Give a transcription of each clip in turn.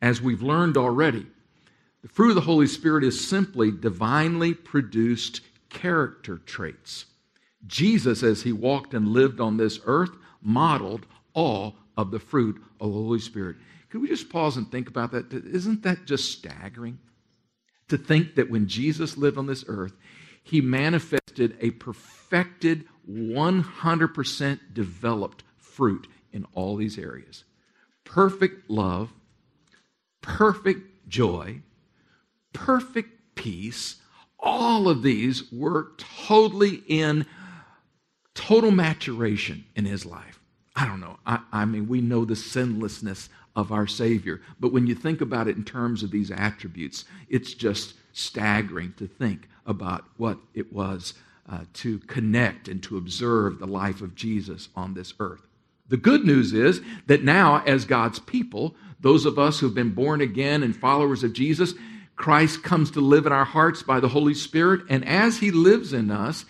as we've learned already, the fruit of the Holy Spirit is simply divinely produced character traits. Jesus, as he walked and lived on this earth, modeled all of the fruit of the Holy Spirit. Could we just pause and think about that? Isn't that just staggering? To think that when Jesus lived on this earth, he manifested a perfected, 100% developed fruit in all these areas perfect love, perfect joy, perfect peace. All of these were totally in total maturation in his life. I don't know. I, I, mean, we know the sinlessness of our Savior, but when you think about it in terms of these attributes, it's just staggering to think about what it was uh, to connect and to observe the life of Jesus on this earth. The good news is that now, as God's people, those of us who've been born again and followers of Jesus, Christ comes to live in our hearts by the Holy Spirit. And as He lives in us,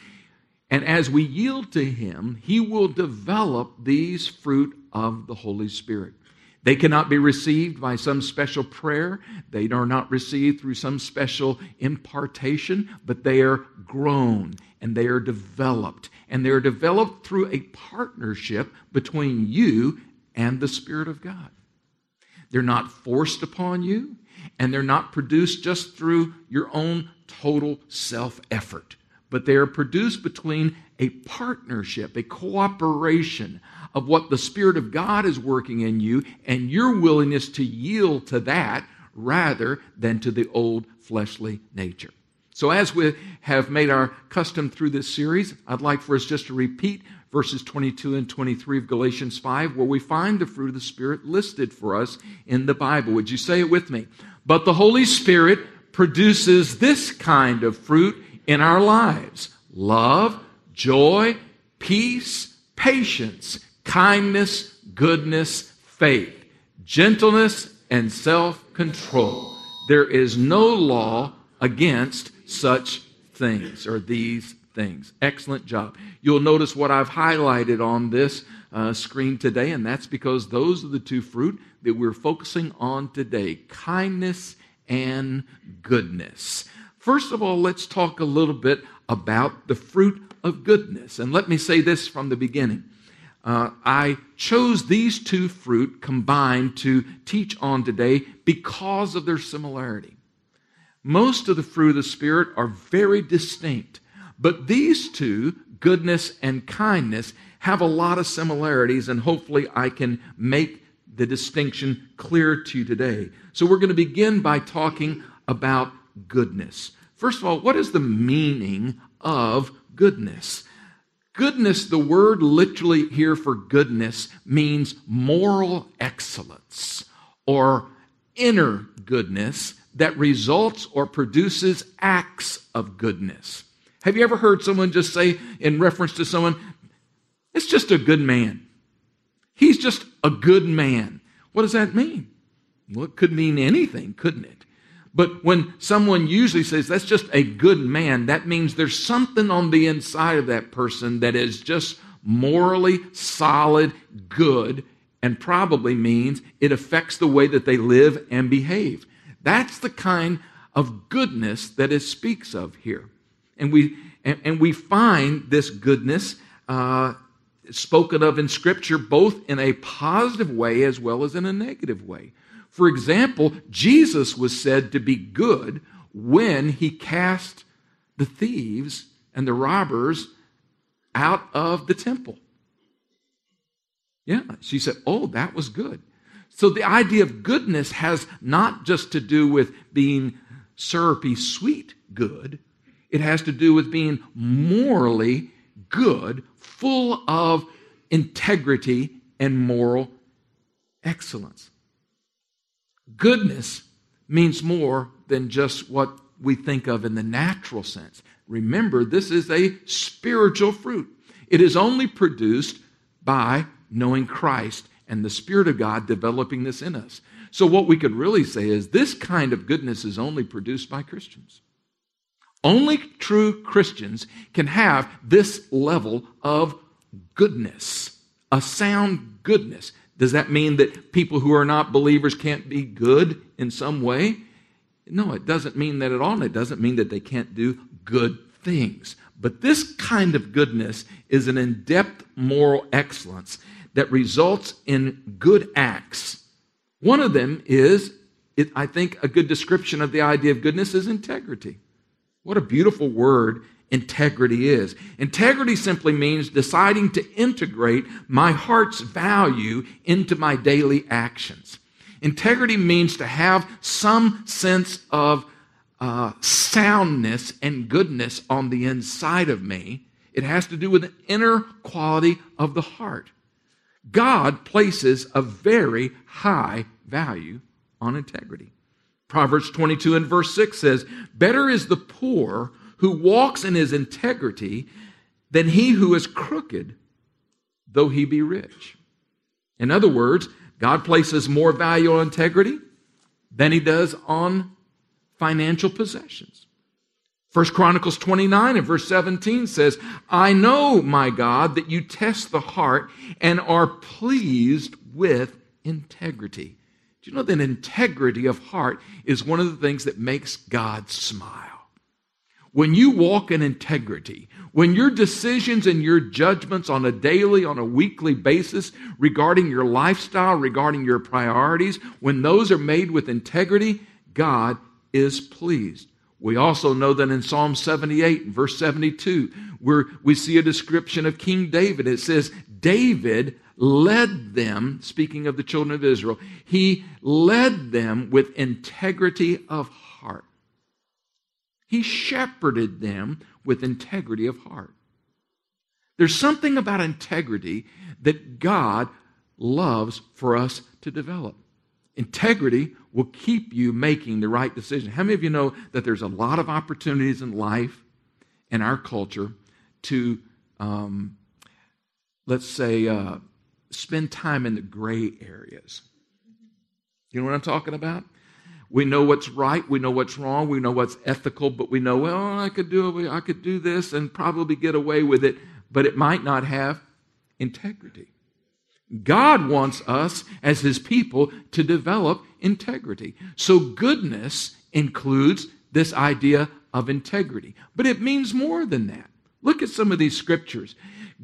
and as we yield to Him, He will develop these fruit of the Holy Spirit. They cannot be received by some special prayer. They are not received through some special impartation, but they are grown and they are developed. And they are developed through a partnership between you and the Spirit of God. They're not forced upon you, and they're not produced just through your own total self effort, but they are produced between a partnership, a cooperation of what the Spirit of God is working in you and your willingness to yield to that rather than to the old fleshly nature. So, as we have made our custom through this series, I'd like for us just to repeat verses 22 and 23 of Galatians 5, where we find the fruit of the Spirit listed for us in the Bible. Would you say it with me? But the Holy Spirit produces this kind of fruit in our lives love, joy, peace, patience, kindness, goodness, faith, gentleness, and self control. There is no law against such things or these things. Excellent job. You'll notice what I've highlighted on this uh, screen today, and that's because those are the two fruit that we're focusing on today kindness and goodness. First of all, let's talk a little bit about the fruit of goodness. And let me say this from the beginning. Uh, I chose these two fruit combined to teach on today because of their similarity. Most of the fruit of the Spirit are very distinct, but these two, goodness and kindness, have a lot of similarities, and hopefully I can make the distinction clear to you today. So we're going to begin by talking about goodness. First of all, what is the meaning of goodness? Goodness, the word literally here for goodness means moral excellence or inner goodness that results or produces acts of goodness. Have you ever heard someone just say, in reference to someone, it's just a good man? He's just a good man. What does that mean? Well, it could mean anything, couldn't it? But when someone usually says that's just a good man, that means there's something on the inside of that person that is just morally solid, good, and probably means it affects the way that they live and behave. That's the kind of goodness that it speaks of here. And we, and, and we find this goodness uh, spoken of in Scripture both in a positive way as well as in a negative way. For example, Jesus was said to be good when he cast the thieves and the robbers out of the temple. Yeah, she said, Oh, that was good. So the idea of goodness has not just to do with being syrupy, sweet good, it has to do with being morally good, full of integrity and moral excellence. Goodness means more than just what we think of in the natural sense. Remember, this is a spiritual fruit. It is only produced by knowing Christ and the Spirit of God developing this in us. So, what we could really say is this kind of goodness is only produced by Christians. Only true Christians can have this level of goodness, a sound goodness. Does that mean that people who are not believers can't be good in some way? No, it doesn't mean that at all. And it doesn't mean that they can't do good things. But this kind of goodness is an in depth moral excellence that results in good acts. One of them is, it, I think, a good description of the idea of goodness is integrity. What a beautiful word integrity is. Integrity simply means deciding to integrate my heart's value into my daily actions. Integrity means to have some sense of uh, soundness and goodness on the inside of me. It has to do with the inner quality of the heart. God places a very high value on integrity. Proverbs 22 and verse 6 says, Better is the poor who walks in his integrity than he who is crooked, though he be rich. In other words, God places more value on integrity than he does on financial possessions. First Chronicles 29 and verse 17 says, I know, my God, that you test the heart and are pleased with integrity. Do you know that integrity of heart is one of the things that makes God smile? When you walk in integrity, when your decisions and your judgments on a daily, on a weekly basis regarding your lifestyle, regarding your priorities, when those are made with integrity, God is pleased. We also know that in Psalm 78, verse 72, where we see a description of King David, it says, David led them, speaking of the children of Israel, he led them with integrity of heart. He shepherded them with integrity of heart. There's something about integrity that God loves for us to develop. Integrity will keep you making the right decision. How many of you know that there's a lot of opportunities in life, in our culture, to, um, let's say, uh, spend time in the gray areas? You know what I'm talking about? We know what's right, we know what's wrong, we know what's ethical, but we know, well, I could do I could do this and probably get away with it, but it might not have integrity. God wants us as his people to develop integrity. So goodness includes this idea of integrity, but it means more than that. Look at some of these scriptures.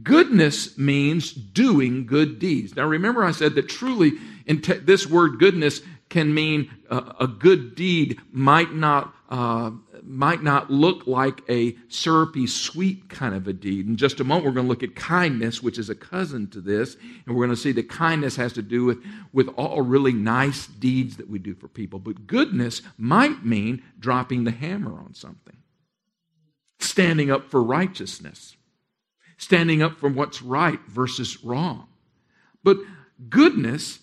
Goodness means doing good deeds. Now remember I said that truly this word goodness can mean a, a good deed might not uh, might not look like a syrupy sweet kind of a deed. In just a moment, we're going to look at kindness, which is a cousin to this, and we're going to see that kindness has to do with, with all really nice deeds that we do for people. But goodness might mean dropping the hammer on something, standing up for righteousness, standing up for what's right versus wrong. But goodness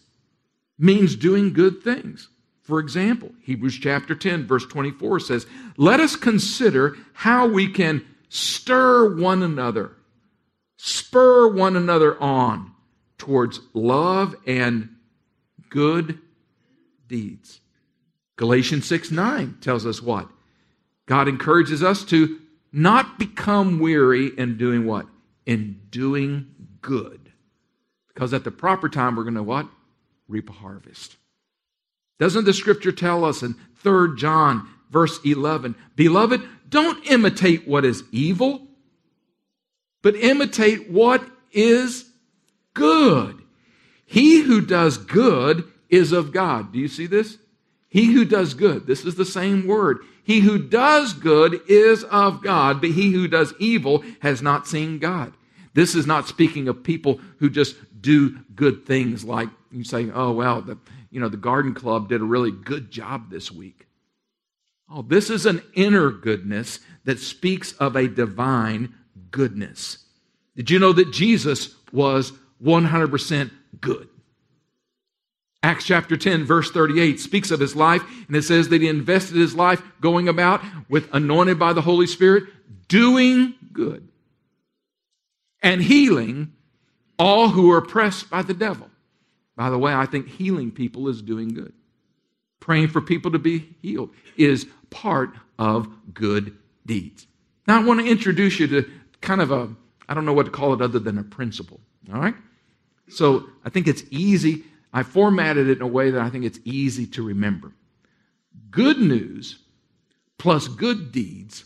means doing good things. For example, Hebrews chapter 10, verse 24 says, Let us consider how we can stir one another, spur one another on towards love and good deeds. Galatians 6 9 tells us what? God encourages us to not become weary in doing what? In doing good. Because at the proper time, we're going to what? Reap a harvest. Doesn't the scripture tell us in 3 John, verse 11, Beloved, don't imitate what is evil, but imitate what is good. He who does good is of God. Do you see this? He who does good. This is the same word. He who does good is of God, but he who does evil has not seen God. This is not speaking of people who just do good things like you say, oh, well, the, you know, the garden club did a really good job this week. Oh, this is an inner goodness that speaks of a divine goodness. Did you know that Jesus was 100% good? Acts chapter 10, verse 38 speaks of his life, and it says that he invested his life going about with anointed by the Holy Spirit, doing good and healing all who are oppressed by the devil. By the way, I think healing people is doing good. Praying for people to be healed is part of good deeds. Now, I want to introduce you to kind of a, I don't know what to call it other than a principle. All right? So I think it's easy. I formatted it in a way that I think it's easy to remember. Good news plus good deeds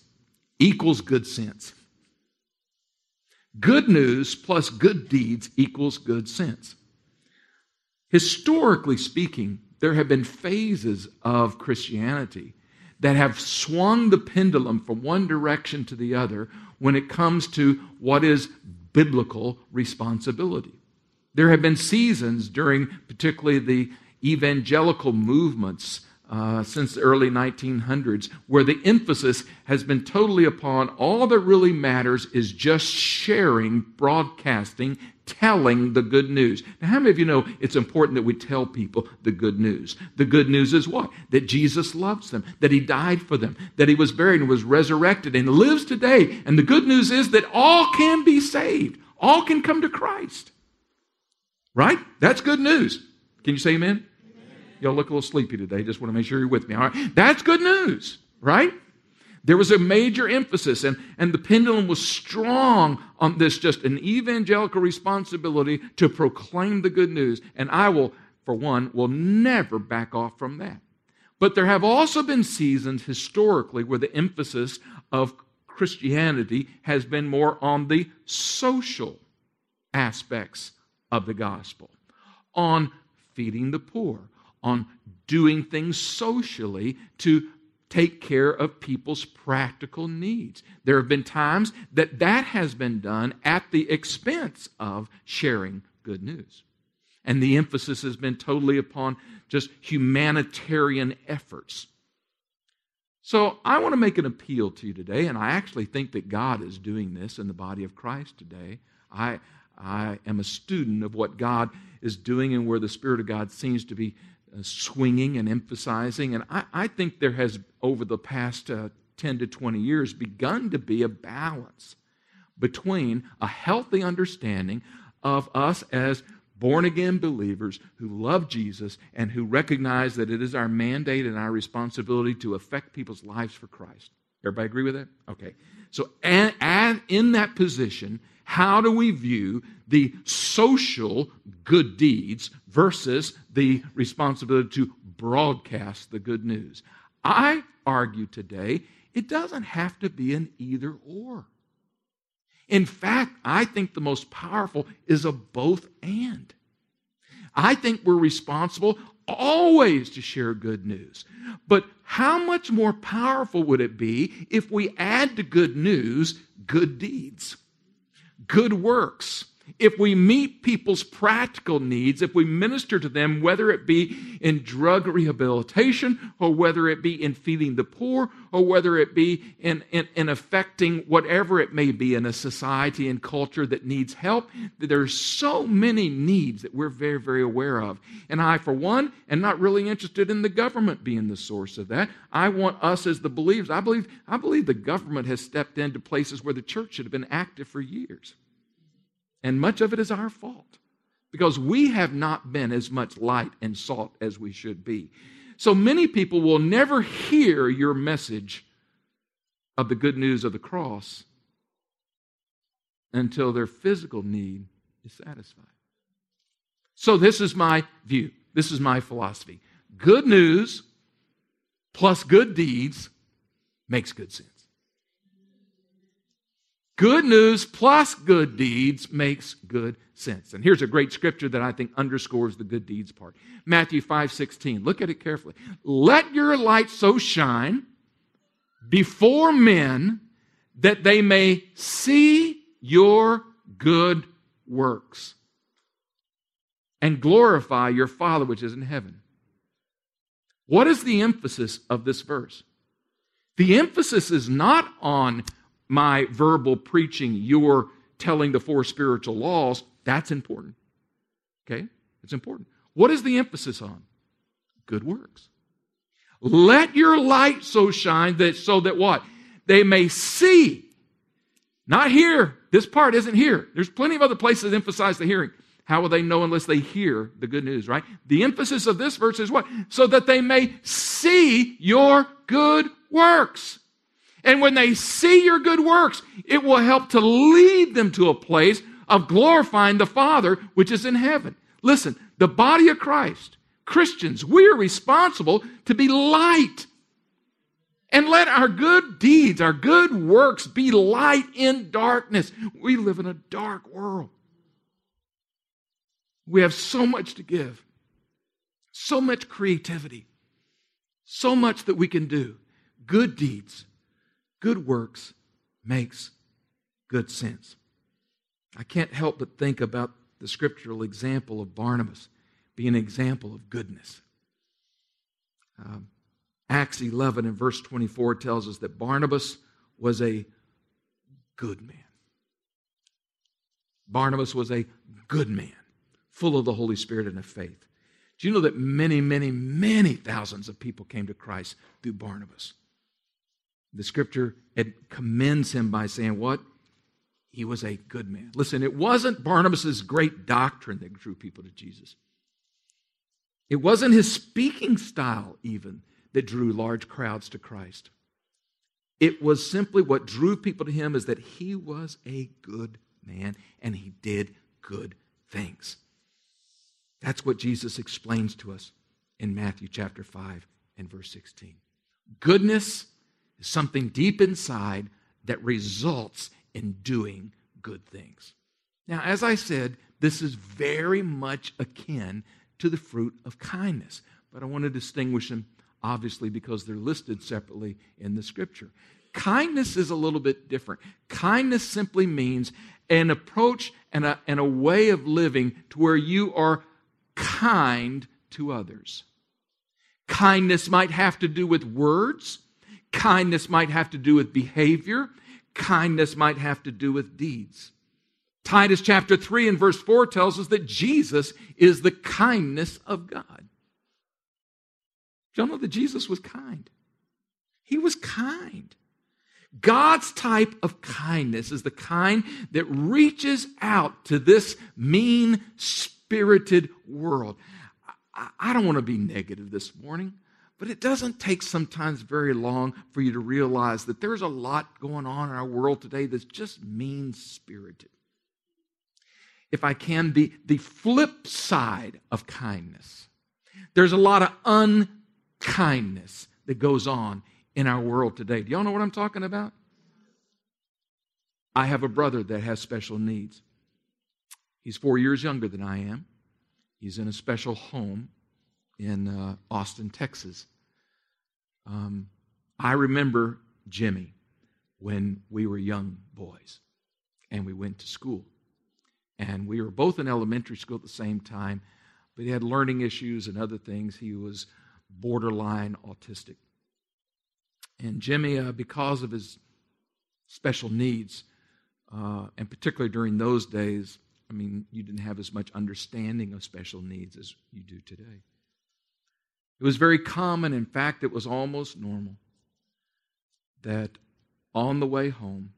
equals good sense. Good news plus good deeds equals good sense. Historically speaking, there have been phases of Christianity that have swung the pendulum from one direction to the other when it comes to what is biblical responsibility. There have been seasons during particularly the evangelical movements uh, since the early 1900s where the emphasis has been totally upon all that really matters is just sharing, broadcasting, telling the good news. Now, how many of you know it's important that we tell people the good news? The good news is what? That Jesus loves them, that He died for them, that He was buried and was resurrected and lives today. And the good news is that all can be saved, all can come to Christ. Right? That's good news. Can you say amen? Y'all look a little sleepy today. Just want to make sure you're with me. All right. That's good news, right? There was a major emphasis, and, and the pendulum was strong on this just an evangelical responsibility to proclaim the good news. And I will, for one, will never back off from that. But there have also been seasons historically where the emphasis of Christianity has been more on the social aspects of the gospel, on feeding the poor, on doing things socially to take care of people's practical needs. There have been times that that has been done at the expense of sharing good news. And the emphasis has been totally upon just humanitarian efforts. So I want to make an appeal to you today, and I actually think that God is doing this in the body of Christ today. I, I am a student of what God is doing and where the Spirit of God seems to be swinging and emphasizing. And I, I, think there has, over the past uh, 10 to 20 years, begun to be a balance between a healthy understanding of us as born again believers who love Jesus and who recognize that it is our mandate and our responsibility to affect people's lives for Christ. Everybody agree with that? Okay. So, and, and in that position, how do we view the social good deeds versus the responsibility to broadcast the good news? I argue today it doesn't have to be an either or. In fact, I think the most powerful is a both and. I think we're responsible always to share good news. But how much more powerful would it be if we add to good news good deeds? good works, if we meet people's practical needs, if we minister to them, whether it be in drug rehabilitation or whether it be in feeding the poor or whether it be in, in, in affecting whatever it may be in a society and culture that needs help, there's so many needs that we're very, very aware of. And I, for one, am not really interested in the government being the source of that. I want us as the believers. I believe, I believe the government has stepped into places where the church should have been active for years. And much of it is our fault because we have not been as much light and salt as we should be. So many people will never hear your message of the good news of the cross until their physical need is satisfied. So, this is my view. This is my philosophy. Good news plus good deeds makes good sense. Good news plus good deeds makes good sense. And here's a great scripture that I think underscores the good deeds part. Matthew 5 16. Look at it carefully. Let your light so shine before men that they may see your good works and glorify your Father which is in heaven. What is the emphasis of this verse? The emphasis is not on my verbal preaching, your telling the four spiritual laws, that's important. Okay? It's important. What is the emphasis on? Good works. Let your light so shine that so that what? They may see. Not hear. This part isn't here. There's plenty of other places that emphasize the hearing. How will they know unless they hear the good news, right? The emphasis of this verse is what? So that they may see your good works. And when they see your good works, it will help to lead them to a place of glorifying the Father which is in heaven. Listen, the body of Christ, Christians, we are responsible to be light. And let our good deeds, our good works be light in darkness. We live in a dark world. We have so much to give, so much creativity, so much that we can do. Good deeds, good works makes good sense. I can't help but think about the scriptural example of Barnabas being an example of goodness. Um, Acts 11 and verse 24 tells us that Barnabas was a good man. Barnabas was a good man, full of the Holy Spirit and of faith. Do you know that many, many, many thousands of people came to Christ through Barnabas? The scripture commends him by saying, What? He was a good man. Listen, it wasn't Barnabas' great doctrine that drew people to Jesus. It wasn't his speaking style, even, that drew large crowds to Christ. It was simply what drew people to him is that he was a good man and he did good things. That's what Jesus explains to us in Matthew chapter 5 and verse 16. Goodness is something deep inside that results in doing good things. Now, as I said, this is very much akin to the fruit of kindness, but I want to distinguish them obviously because they're listed separately in the scripture. Kindness is a little bit different. Kindness simply means an approach and a, and a way of living to where you are kind to others. Kindness might have to do with words, kindness might have to do with behavior, kindness might have to do with deeds. Titus chapter 3 and verse 4 tells us that Jesus is the kindness of God. Do y'all know that Jesus was kind. He was kind. God's type of kindness is the kind that reaches out to this mean spirited world. I don't want to be negative this morning. But it doesn't take sometimes very long for you to realize that there's a lot going on in our world today that's just mean spirited. If I can, the, the flip side of kindness, there's a lot of unkindness that goes on in our world today. Do y'all know what I'm talking about? I have a brother that has special needs. He's four years younger than I am. He's in a special home in uh, Austin, Texas. Um, I remember Jimmy when we were young boys and we went to school. And we were both in elementary school at the same time, but he had learning issues and other things. He was borderline autistic. And Jimmy, uh, because of his special needs, uh, and particularly during those days, I mean, you didn't have as much understanding of special needs as you do today. It was very common, in fact, it was almost normal, that on the way home,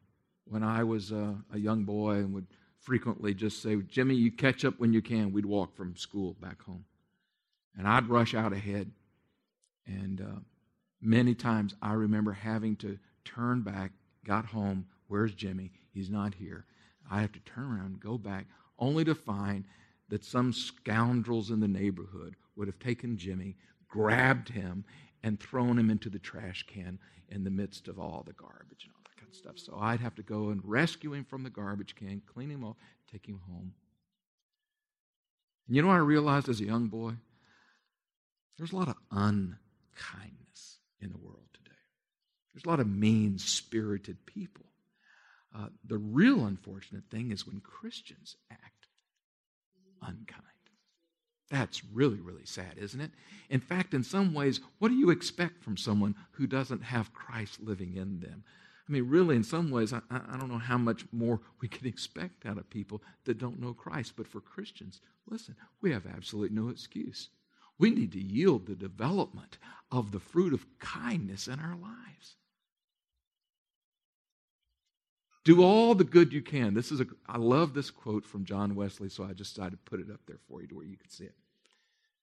when I was a, a young boy and would frequently just say, Jimmy, you catch up when you can, we'd walk from school back home. And I'd rush out ahead. And uh, many times I remember having to turn back, got home, where's Jimmy? He's not here. I have to turn around go back, only to find that some scoundrels in the neighborhood would have taken Jimmy, grabbed him and thrown him into the trash can in the midst of all the garbage and all that kind of stuff. So I'd have to go and rescue him from the garbage can, clean him off, take him home. And you know what I realized as a young boy? There's a lot of unkindness in the world today. There's a lot of mean spirited people. Uh, the real unfortunate thing is when Christians act unkind. That's really, really sad, isn't it? In fact, in some ways, what do you expect from someone who doesn't have Christ living in them? I mean, really, in some ways, I, I don't know how much more we can expect out of people that don't know Christ. But for Christians, listen, we have absolutely no excuse. We need to yield the development of the fruit of kindness in our lives. Do all the good you can. This is a I love this quote from John Wesley, so I just decided to put it up there for you to where you could see it.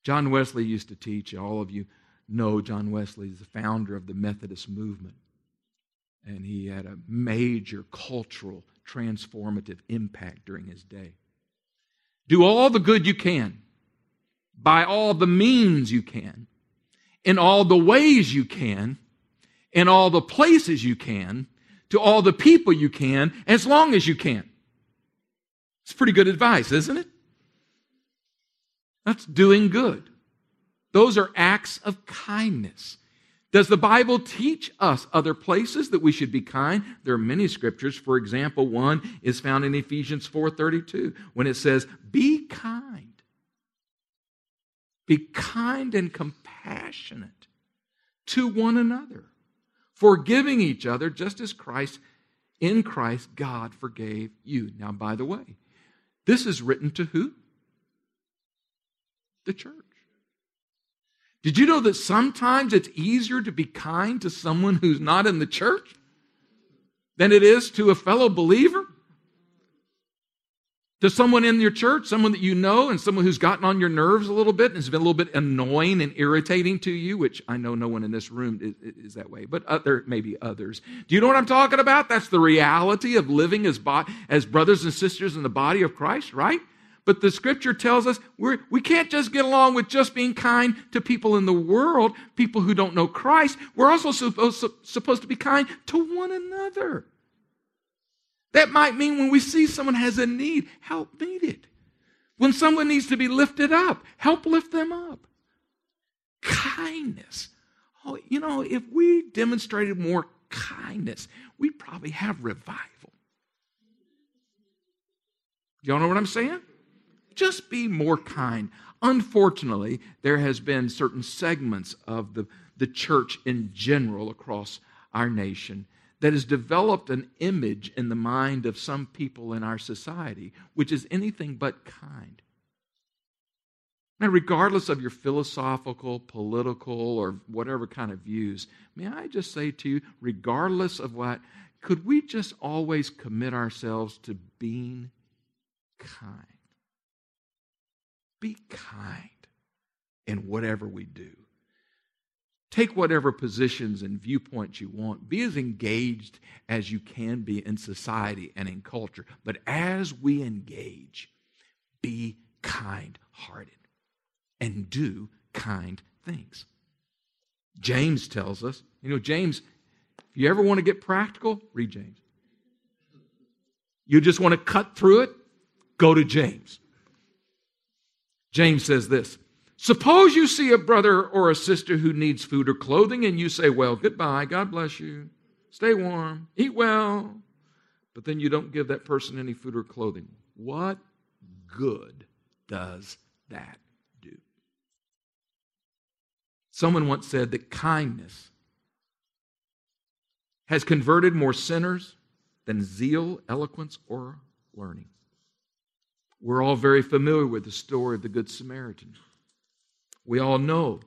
John Wesley used to teach, all of you know John Wesley is the founder of the Methodist movement. And he had a major cultural transformative impact during his day. Do all the good you can, by all the means you can, in all the ways you can, in all the places you can, to all the people you can, as long as you can. It's pretty good advice, isn't it? That's doing good. Those are acts of kindness. Does the Bible teach us other places that we should be kind? There are many scriptures. For example, one is found in Ephesians 4:32 when it says, "Be kind. Be kind and compassionate to one another, forgiving each other just as Christ in Christ God forgave you." Now, by the way, this is written to who? The church. Did you know that sometimes it's easier to be kind to someone who's not in the church than it is to a fellow believer? To someone in your church, someone that you know, and someone who's gotten on your nerves a little bit and has been a little bit annoying and irritating to you, which I know no one in this room is, is that way, but uh, other, maybe others. Do you know what I'm talking about? That's the reality of living as, bo- as brothers and sisters in the body of Christ, right? But the scripture tells us we're, we can't just get along with just being kind to people in the world, people who don't know Christ. We're also supposed, supposed to be kind to one another. That might mean when we see someone has a need, help meet it. When someone needs to be lifted up, help lift them up. Kindness. Oh, you know, if we demonstrated more kindness, we'd probably have revival. Y'all know what I'm saying? Just be more kind. Unfortunately, there has been certain segments of the, the church in general across our nation that has developed an image in the mind of some people in our society, which is anything but kind. Now, regardless of your philosophical, political, or whatever kind of views, may I just say to you, regardless of what, could we just always commit ourselves to being kind? Be kind in whatever we do. Take whatever positions and viewpoints you want. Be as engaged as you can be in society and in culture. But as we engage, be kind hearted and do kind things. James tells us, you know, James, if you ever want to get practical, read James. You just want to cut through it, go to James. James says this Suppose you see a brother or a sister who needs food or clothing, and you say, Well, goodbye, God bless you, stay warm, eat well, but then you don't give that person any food or clothing. What good does that do? Someone once said that kindness has converted more sinners than zeal, eloquence, or learning. We're all very familiar with the story of the Good Samaritan. We all know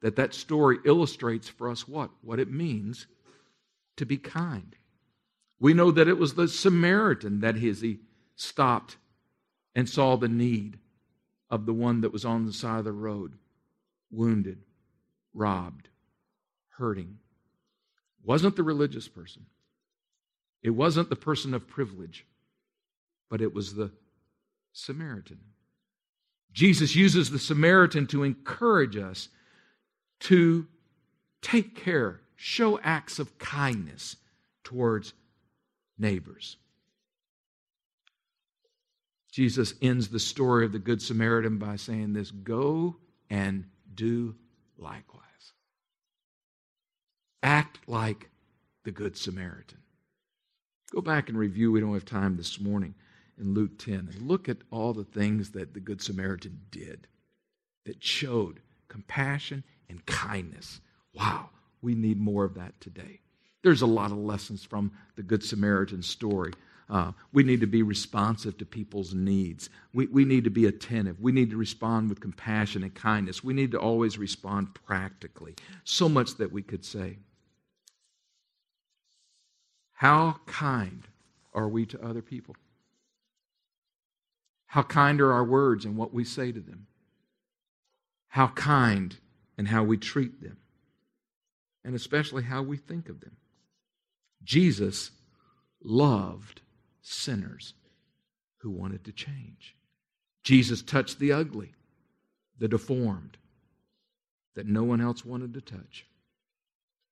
that that story illustrates for us what? What it means to be kind. We know that it was the Samaritan that he stopped and saw the need of the one that was on the side of the road, wounded, robbed, hurting. It wasn't the religious person. It wasn't the person of privilege, but it was the Samaritan. Jesus uses the Samaritan to encourage us to take care, show acts of kindness towards neighbors. Jesus ends the story of the Good Samaritan by saying this Go and do likewise. Act like the Good Samaritan. Go back and review. We don't have time this morning in Luke 10 and look at all the things that the Good Samaritan did that showed compassion and kindness. Wow, we need more of that today. There's a lot of lessons from the Good Samaritan story. Uh, we need to be responsive to people's needs. We, we need to be attentive. We need to respond with compassion and kindness. We need to always respond practically. So much that we could say. How kind are we to other people? How kind are our words and what we say to them? How kind and how we treat them, and especially how we think of them. Jesus loved sinners who wanted to change. Jesus touched the ugly, the deformed, that no one else wanted to touch.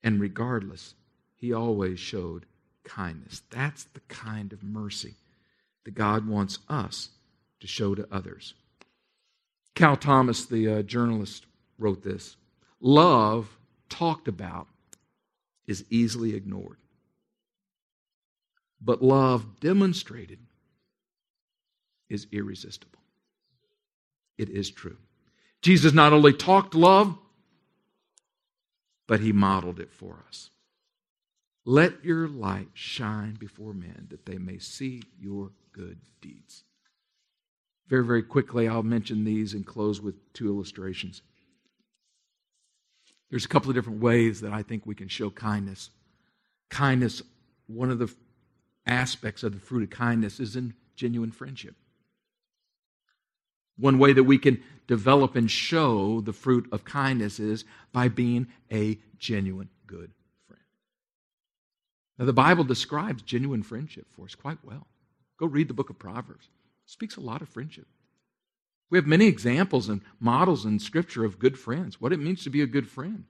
And regardless, he always showed kindness. That's the kind of mercy that God wants us to show to others. Cal Thomas, the uh, journalist, wrote this Love talked about is easily ignored, but love demonstrated is irresistible. It is true. Jesus not only talked love, but he modeled it for us. Let your light shine before men that they may see your good deeds. Very, very quickly, I'll mention these and close with two illustrations. There's a couple of different ways that I think we can show kindness. Kindness, one of the aspects of the fruit of kindness is in genuine friendship. One way that we can develop and show the fruit of kindness is by being a genuine good friend. Now, the Bible describes genuine friendship for us quite well. Go read the book of Proverbs. Speaks a lot of friendship. We have many examples and models in Scripture of good friends, what it means to be a good friend.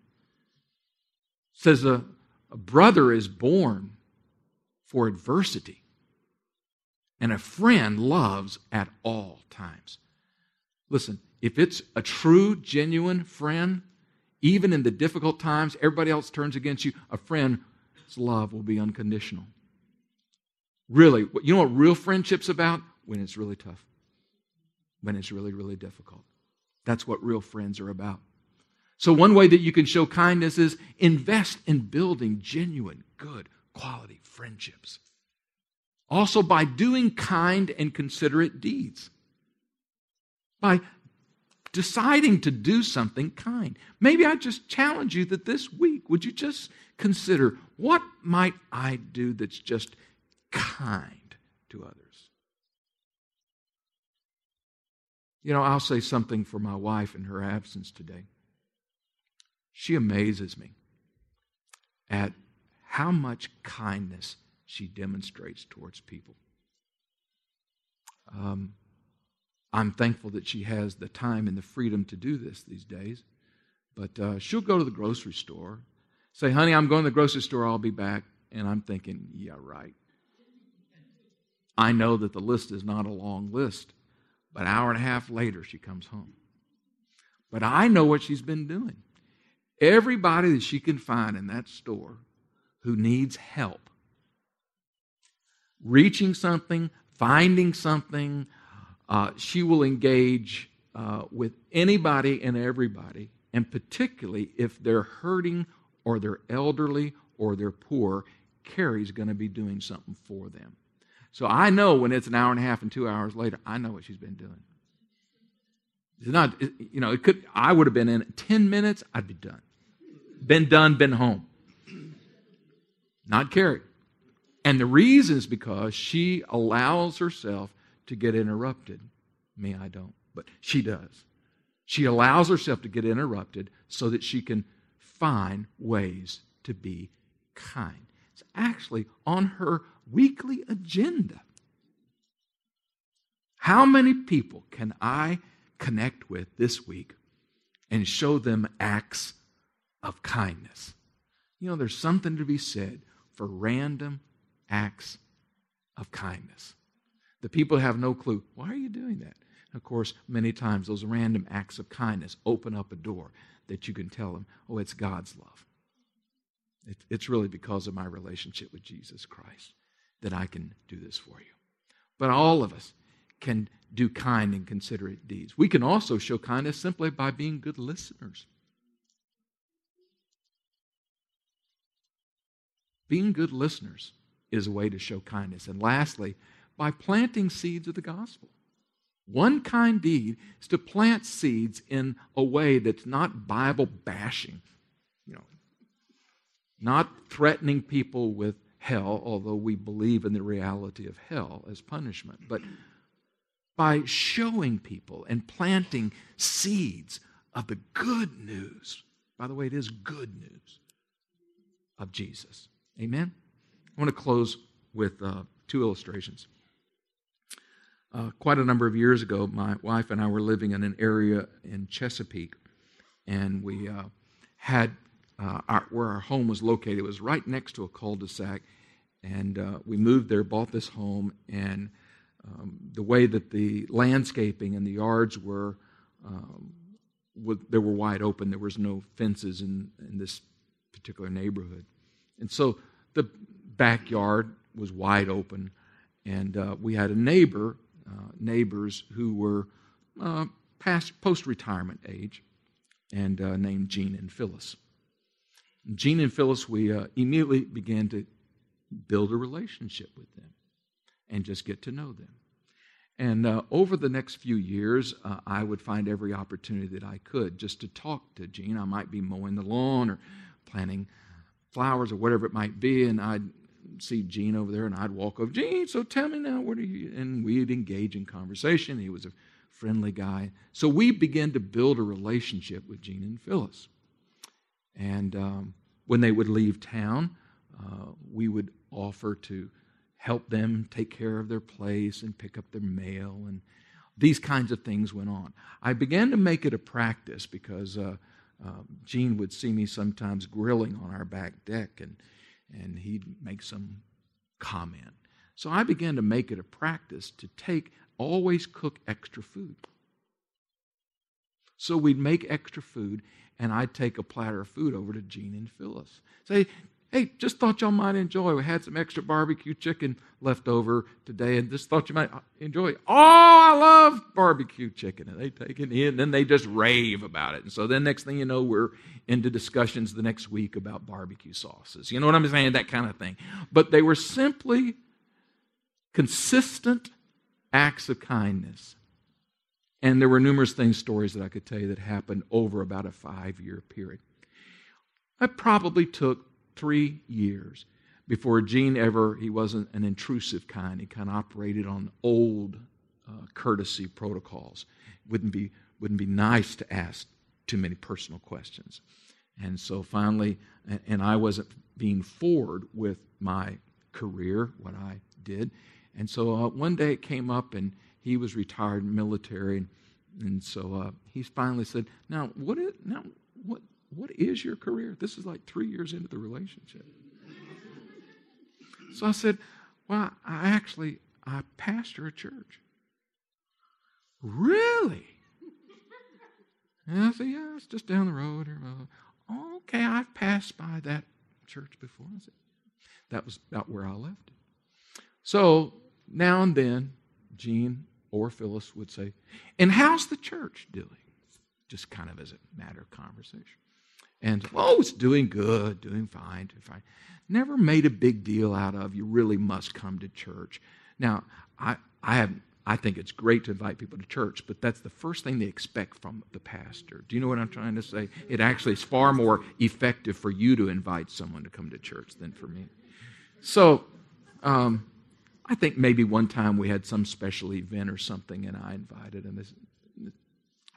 It says a, a brother is born for adversity, and a friend loves at all times. Listen, if it's a true, genuine friend, even in the difficult times, everybody else turns against you, a friend's love will be unconditional. Really, you know what real friendship's about? When it's really tough, when it's really, really difficult. That's what real friends are about. So, one way that you can show kindness is invest in building genuine, good, quality friendships. Also, by doing kind and considerate deeds by deciding to do something kind. Maybe I just challenge you that this week, would you just consider what might I do that's just kind to others? You know, I'll say something for my wife in her absence today. She amazes me at how much kindness she demonstrates towards people. Um, I'm thankful that she has the time and the freedom to do this these days. But uh, she'll go to the grocery store, say, honey, I'm going to the grocery store, I'll be back. And I'm thinking, yeah, right. I know that the list is not a long list, but an hour and a half later, she comes home. But I know what she's been doing. Everybody that she can find in that store who needs help, reaching something, finding something, uh, she will engage uh, with anybody and everybody, and particularly if they're hurting or they're elderly or they're poor, Carrie's going to be doing something for them. So I know when it's an hour and a half and two hours later, I know what she's been doing. It's not, you know, it could. I would have been in ten minutes. I'd be done. Been done. Been home. Not Carrie. And the reason is because she allows herself to get interrupted. Me, I don't, but she does. She allows herself to get interrupted so that she can find ways to be kind. It's actually on her weekly agenda. How many people can I connect with this week and show them acts of kindness? You know, there's something to be said for random acts of kindness. The people have no clue. Why are you doing that? Of course, many times those random acts of kindness open up a door that you can tell them, oh, it's God's love. it's really because of my relationship with Jesus Christ that I can do this for you. But all of us can do kind and considerate deeds. We can also show kindness simply by being good listeners. Being good listeners is a way to show kindness. And lastly, by planting seeds of the gospel. One kind deed is to plant seeds in a way that's not Bible bashing, you know, not threatening people with hell, although we believe in the reality of hell as punishment, but by showing people and planting seeds of the good news. By the way, it is good news of Jesus. Amen? I want to close with uh, two illustrations. Uh, quite a number of years ago, my wife and I were living in an area in Chesapeake, and we uh, had uh, our, where our home was located. It was right next to a cul-de-sac, and uh, we moved there, bought this home, and um, the way that the landscaping and the yards were, um, they were wide open. There was no fences in, in this particular neighborhood, and so the backyard was wide open, and uh, we had a neighbor, uh, neighbors who were uh, past post-retirement age, and uh, named Gene and Phyllis. Gene and Phyllis, we uh, immediately began to build a relationship with them and just get to know them. And uh, over the next few years, uh, I would find every opportunity that I could just to talk to Gene. I might be mowing the lawn or planting flowers or whatever it might be, and I'd see Gene over there, and I'd walk over, Gene, so tell me now, what are you? And we'd engage in conversation. He was a friendly guy. So we began to build a relationship with Gene and Phyllis. And um, when they would leave town, uh, we would offer to help them take care of their place and pick up their mail and these kinds of things went on. I began to make it a practice because uh, uh, Gene would see me sometimes grilling on our back deck and, and he'd make some comment. So I began to make it a practice to take, always cook extra food. So we'd make extra food and I'd take a platter of food over to Gene and Phyllis. Say, hey, just thought y'all might enjoy. We had some extra barbecue chicken left over today, and just thought you might uh, enjoy. Oh, I love barbecue chicken. And they take it in, and then they just rave about it. And so then next thing you know, we're into discussions the next week about barbecue sauces. You know what I'm saying? That kind of thing. But they were simply consistent acts of kindness and there were numerous things, stories that I could tell you that happened over about a five year period. It probably took three years before Gene ever, he wasn't an intrusive kind. He kind of operated on old uh, courtesy protocols. Wouldn't be, wouldn't be nice to ask too many personal questions. And so finally, and I wasn't being forward with my career, what I did. And so uh, one day it came up, and he was retired military, and so uh, he finally said, "Now, what is now what what is your career? This is like three years into the relationship." so I said, "Well, I actually I pastor a church." Really? And I said, "Yeah, it's just down the road." Uh, okay, I've passed by that church before. I said, that was about where I left it. So now and then, Gene or Phyllis would say, And how's the church doing? Just kind of as a matter of conversation. And, oh, it's doing good, doing fine, doing fine. Never made a big deal out of you really must come to church. Now, I, I have I think it's great to invite people to church, but that's the first thing they expect from the pastor. Do you know what I'm trying to say? It actually is far more effective for you to invite someone to come to church than for me. So, um, I think maybe one time we had some special event or something, and I invited him. This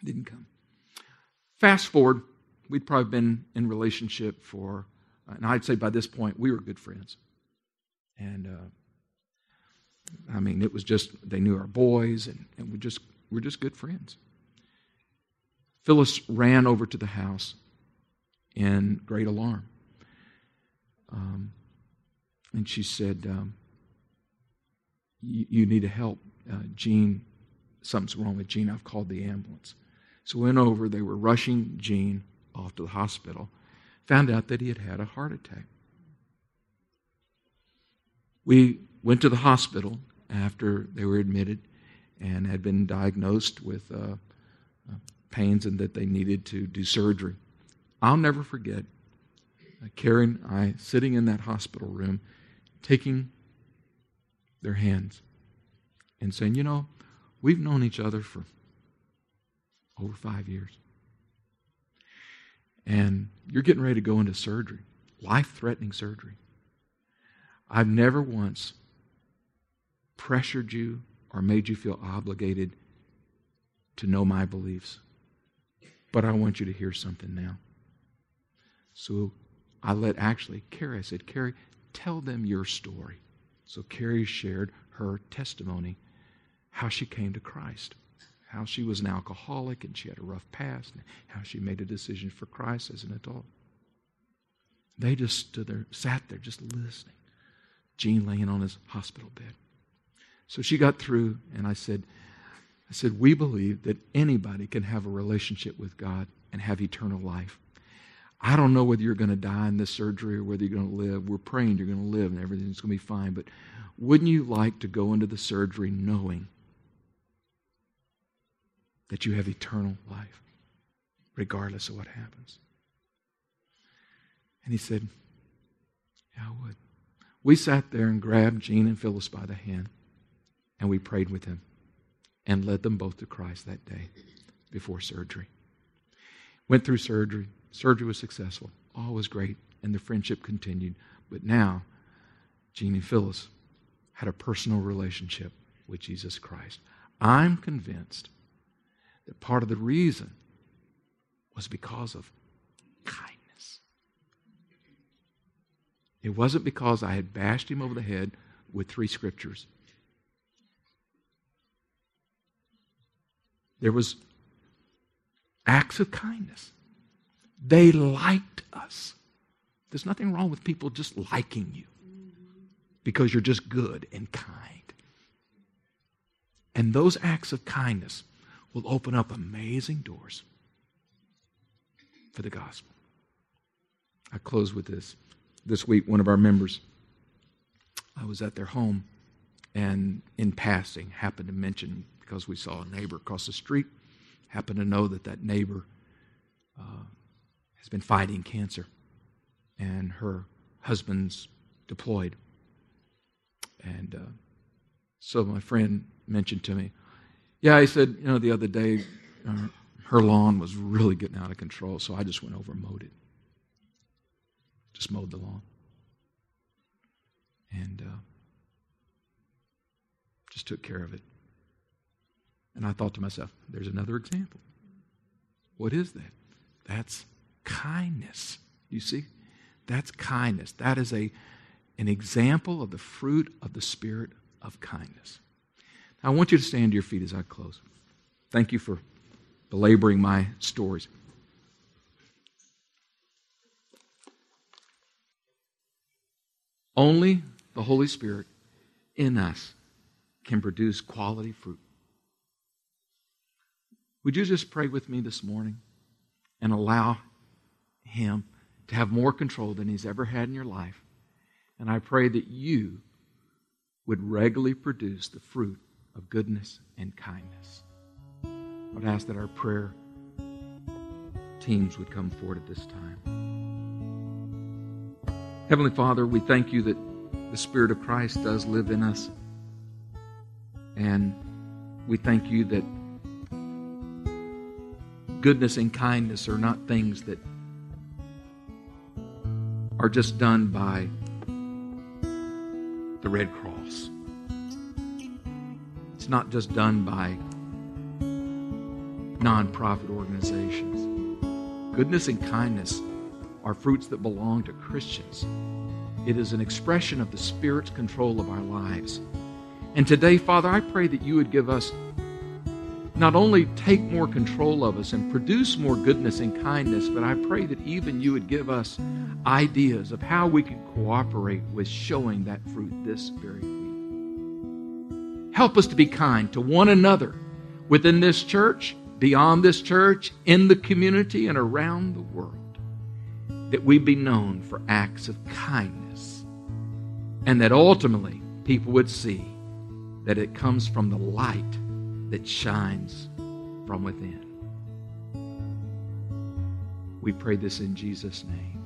didn't come. Fast forward, we'd probably been in relationship for, and I'd say by this point we were good friends. And uh, I mean, it was just they knew our boys, and, and we just we're just good friends. Phyllis ran over to the house in great alarm, um, and she said. Um, you, you need to help. Uh, Gene, something's wrong with Gene. I've called the ambulance. So went over. They were rushing Gene off to the hospital. Found out that he had had a heart attack. We went to the hospital after they were admitted and had been diagnosed with uh, uh, pains and that they needed to do surgery. I'll never forget uh, Karen I sitting in that hospital room taking their hands and saying, You know, we've known each other for over five years. And you're getting ready to go into surgery, life threatening surgery. I've never once pressured you or made you feel obligated to know my beliefs. But I want you to hear something now. So I let actually Carrie, I said, Carrie, tell them your story. So Carrie shared her testimony, how she came to Christ, how she was an alcoholic and she had a rough past, and how she made a decision for Christ as an adult. They just stood there, sat there, just listening. Gene laying on his hospital bed. So she got through, and I said, I said, we believe that anybody can have a relationship with God and have eternal life. I don't know whether you're going to die in this surgery or whether you're going to live. We're praying you're going to live and everything's going to be fine. But wouldn't you like to go into the surgery knowing that you have eternal life, regardless of what happens? And he said, Yeah, I would. We sat there and grabbed Gene and Phyllis by the hand, and we prayed with them and led them both to Christ that day before surgery. Went through surgery. Surgery was successful. All was great, and the friendship continued. But now, Gene and Phyllis had a personal relationship with Jesus Christ. I'm convinced that part of the reason was because of kindness. It wasn't because I had bashed him over the head with three scriptures. There was acts of kindness. They liked us. There's nothing wrong with people just liking you because you're just good and kind. And those acts of kindness will open up amazing doors for the gospel. I close with this. This week, one of our members, I was at their home and in passing happened to mention, because we saw a neighbor across the street, happened to know that that neighbor uh, has been fighting cancer and her husband's deployed. And uh, so my friend mentioned to me, yeah, he said, you know, the other day uh, her lawn was really getting out of control, so I just went over and mowed it. Just mowed the lawn. And uh, just took care of it. And I thought to myself, there's another example. What is that? That's kindness. You see? That's kindness. That is a, an example of the fruit of the Spirit of kindness. Now, I want you to stand to your feet as I close. Thank you for belaboring my stories. Only the Holy Spirit in us can produce quality fruit. Would you just pray with me this morning and allow Him to have more control than He's ever had in your life? And I pray that you would regularly produce the fruit of goodness and kindness. I would ask that our prayer teams would come forward at this time. Heavenly Father, we thank you that the Spirit of Christ does live in us. And we thank you that goodness and kindness are not things that are just done by the Red Cross. It's not just done by nonprofit organizations. Goodness and kindness are fruits that belong to Christians. It is an expression of the Spirit's control of our lives. And today, Father, I pray that you would give us not only take more control of us and produce more goodness and kindness, but I pray that even you would give us ideas of how we can cooperate with showing that fruit this very week. Help us to be kind to one another within this church, beyond this church, in the community, and around the world. That we be known for acts of kindness. And that ultimately people would see that it comes from the light that shines from within. We pray this in Jesus' name.